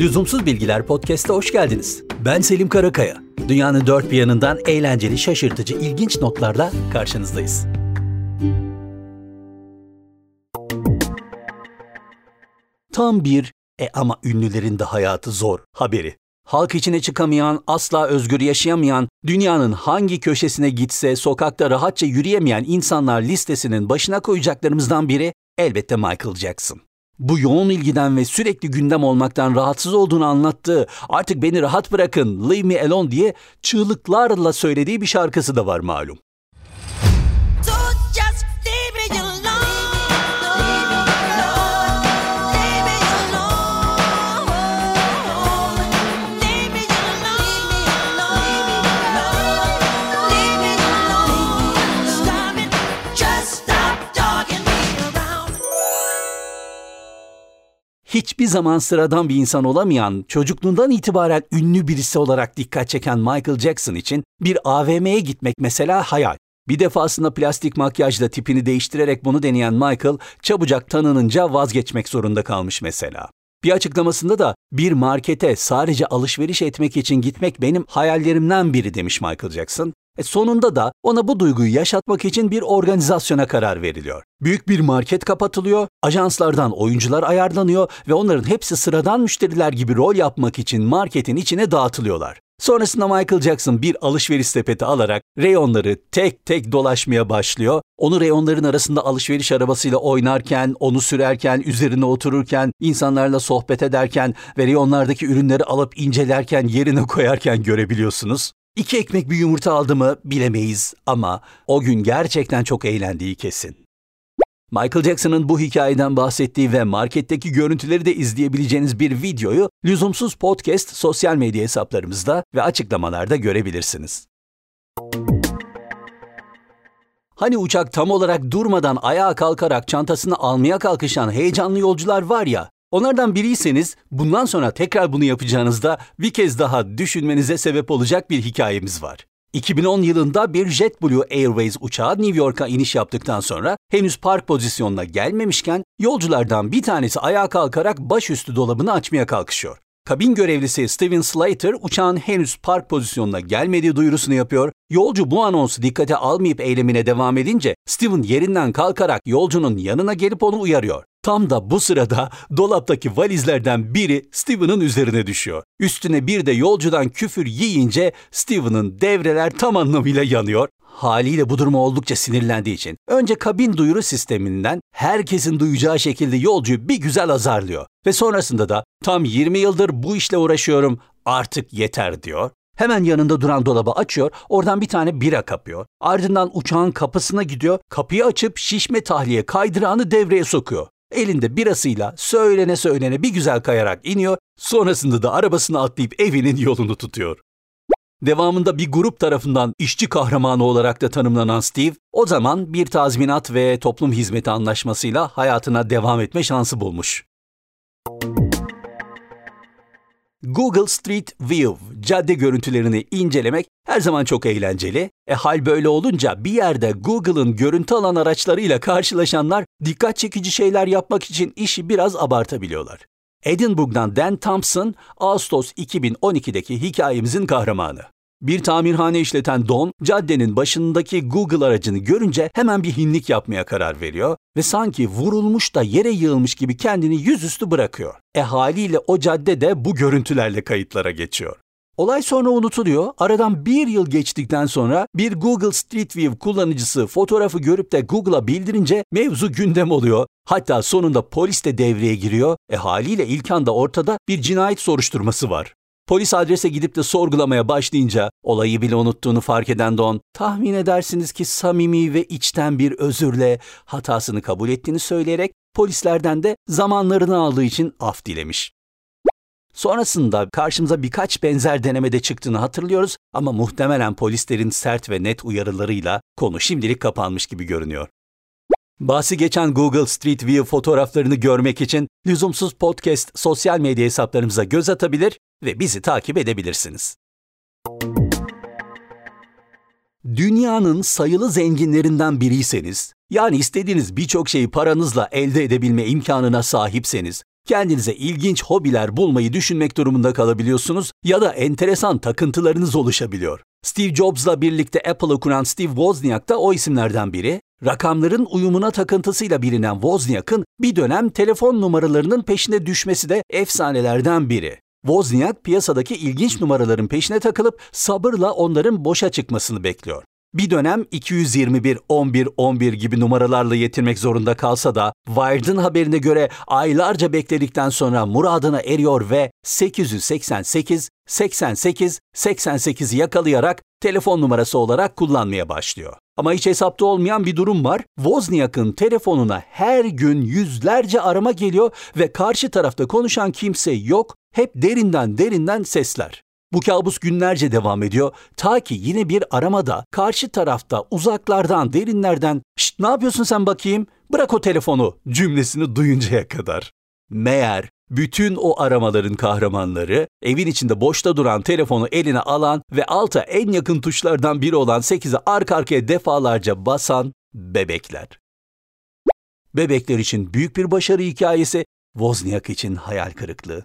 Lüzumsuz Bilgiler Podcast'a hoş geldiniz. Ben Selim Karakaya. Dünyanın dört bir yanından eğlenceli, şaşırtıcı, ilginç notlarla karşınızdayız. Tam bir e ama ünlülerin de hayatı zor haberi. Halk içine çıkamayan, asla özgür yaşayamayan, dünyanın hangi köşesine gitse sokakta rahatça yürüyemeyen insanlar listesinin başına koyacaklarımızdan biri elbette Michael Jackson. Bu yoğun ilgiden ve sürekli gündem olmaktan rahatsız olduğunu anlattığı, artık beni rahat bırakın, leave me alone diye çığlıklarla söylediği bir şarkısı da var malum. Hiçbir zaman sıradan bir insan olamayan, çocukluğundan itibaren ünlü birisi olarak dikkat çeken Michael Jackson için bir AVM'ye gitmek mesela hayal. Bir defasında plastik makyajla tipini değiştirerek bunu deneyen Michael, çabucak tanınınca vazgeçmek zorunda kalmış mesela. Bir açıklamasında da bir markete sadece alışveriş etmek için gitmek benim hayallerimden biri demiş Michael Jackson e sonunda da ona bu duyguyu yaşatmak için bir organizasyona karar veriliyor. Büyük bir market kapatılıyor, ajanslardan oyuncular ayarlanıyor ve onların hepsi sıradan müşteriler gibi rol yapmak için marketin içine dağıtılıyorlar. Sonrasında Michael Jackson bir alışveriş sepeti alarak reyonları tek tek dolaşmaya başlıyor. Onu reyonların arasında alışveriş arabasıyla oynarken, onu sürerken, üzerine otururken, insanlarla sohbet ederken ve reyonlardaki ürünleri alıp incelerken, yerine koyarken görebiliyorsunuz. İki ekmek bir yumurta aldı mı bilemeyiz ama o gün gerçekten çok eğlendiği kesin. Michael Jackson'ın bu hikayeden bahsettiği ve marketteki görüntüleri de izleyebileceğiniz bir videoyu lüzumsuz podcast sosyal medya hesaplarımızda ve açıklamalarda görebilirsiniz. Hani uçak tam olarak durmadan ayağa kalkarak çantasını almaya kalkışan heyecanlı yolcular var ya, Onlardan biriyseniz bundan sonra tekrar bunu yapacağınızda bir kez daha düşünmenize sebep olacak bir hikayemiz var. 2010 yılında bir JetBlue Airways uçağı New York'a iniş yaptıktan sonra henüz park pozisyonuna gelmemişken yolculardan bir tanesi ayağa kalkarak başüstü dolabını açmaya kalkışıyor. Kabin görevlisi Steven Slater uçağın henüz park pozisyonuna gelmediği duyurusunu yapıyor. Yolcu bu anonsu dikkate almayıp eylemine devam edince Steven yerinden kalkarak yolcunun yanına gelip onu uyarıyor. Tam da bu sırada dolaptaki valizlerden biri Steven'ın üzerine düşüyor. Üstüne bir de yolcudan küfür yiyince Steven'ın devreler tam anlamıyla yanıyor. Haliyle bu duruma oldukça sinirlendiği için önce kabin duyuru sisteminden herkesin duyacağı şekilde yolcuyu bir güzel azarlıyor. Ve sonrasında da tam 20 yıldır bu işle uğraşıyorum artık yeter diyor. Hemen yanında duran dolabı açıyor, oradan bir tane bira kapıyor. Ardından uçağın kapısına gidiyor, kapıyı açıp şişme tahliye kaydırağını devreye sokuyor. Elinde birasıyla söylene söylene bir güzel kayarak iniyor, sonrasında da arabasını atlayıp evinin yolunu tutuyor. Devamında bir grup tarafından işçi kahramanı olarak da tanımlanan Steve, o zaman bir tazminat ve toplum hizmeti anlaşmasıyla hayatına devam etme şansı bulmuş. Google Street View, cadde görüntülerini incelemek her zaman çok eğlenceli. E hal böyle olunca bir yerde Google'ın görüntü alan araçlarıyla karşılaşanlar dikkat çekici şeyler yapmak için işi biraz abartabiliyorlar. Edinburgh'dan Dan Thompson, Ağustos 2012'deki hikayemizin kahramanı. Bir tamirhane işleten Don, caddenin başındaki Google aracını görünce hemen bir hinlik yapmaya karar veriyor ve sanki vurulmuş da yere yığılmış gibi kendini yüzüstü bırakıyor. E haliyle o cadde de bu görüntülerle kayıtlara geçiyor. Olay sonra unutuluyor. Aradan bir yıl geçtikten sonra bir Google Street View kullanıcısı fotoğrafı görüp de Google'a bildirince mevzu gündem oluyor. Hatta sonunda polis de devreye giriyor. E haliyle ilk anda ortada bir cinayet soruşturması var. Polis adrese gidip de sorgulamaya başlayınca olayı bile unuttuğunu fark eden Don, tahmin edersiniz ki samimi ve içten bir özürle hatasını kabul ettiğini söyleyerek polislerden de zamanlarını aldığı için af dilemiş. Sonrasında karşımıza birkaç benzer denemede çıktığını hatırlıyoruz ama muhtemelen polislerin sert ve net uyarılarıyla konu şimdilik kapanmış gibi görünüyor. Bahsi geçen Google Street View fotoğraflarını görmek için lüzumsuz podcast sosyal medya hesaplarımıza göz atabilir ve bizi takip edebilirsiniz. Dünyanın sayılı zenginlerinden biriyseniz, yani istediğiniz birçok şeyi paranızla elde edebilme imkanına sahipseniz, kendinize ilginç hobiler bulmayı düşünmek durumunda kalabiliyorsunuz ya da enteresan takıntılarınız oluşabiliyor. Steve Jobs'la birlikte Apple'ı kuran Steve Wozniak da o isimlerden biri. Rakamların uyumuna takıntısıyla bilinen Wozniak'ın bir dönem telefon numaralarının peşine düşmesi de efsanelerden biri. Wozniak piyasadaki ilginç numaraların peşine takılıp sabırla onların boşa çıkmasını bekliyor. Bir dönem 221, 11, 11 gibi numaralarla yetinmek zorunda kalsa da Wired'ın haberine göre aylarca bekledikten sonra muradına eriyor ve 888, 88, 88'i yakalayarak telefon numarası olarak kullanmaya başlıyor. Ama hiç hesapta olmayan bir durum var. Wozniak'ın telefonuna her gün yüzlerce arama geliyor ve karşı tarafta konuşan kimse yok. Hep derinden derinden sesler. Bu kabus günlerce devam ediyor ta ki yine bir aramada karşı tarafta uzaklardan derinlerden ''Şşt ne yapıyorsun sen bakayım bırak o telefonu'' cümlesini duyuncaya kadar. Meğer bütün o aramaların kahramanları evin içinde boşta duran telefonu eline alan ve alta en yakın tuşlardan biri olan 8'i arka arkaya defalarca basan bebekler. Bebekler için büyük bir başarı hikayesi, Wozniak için hayal kırıklığı.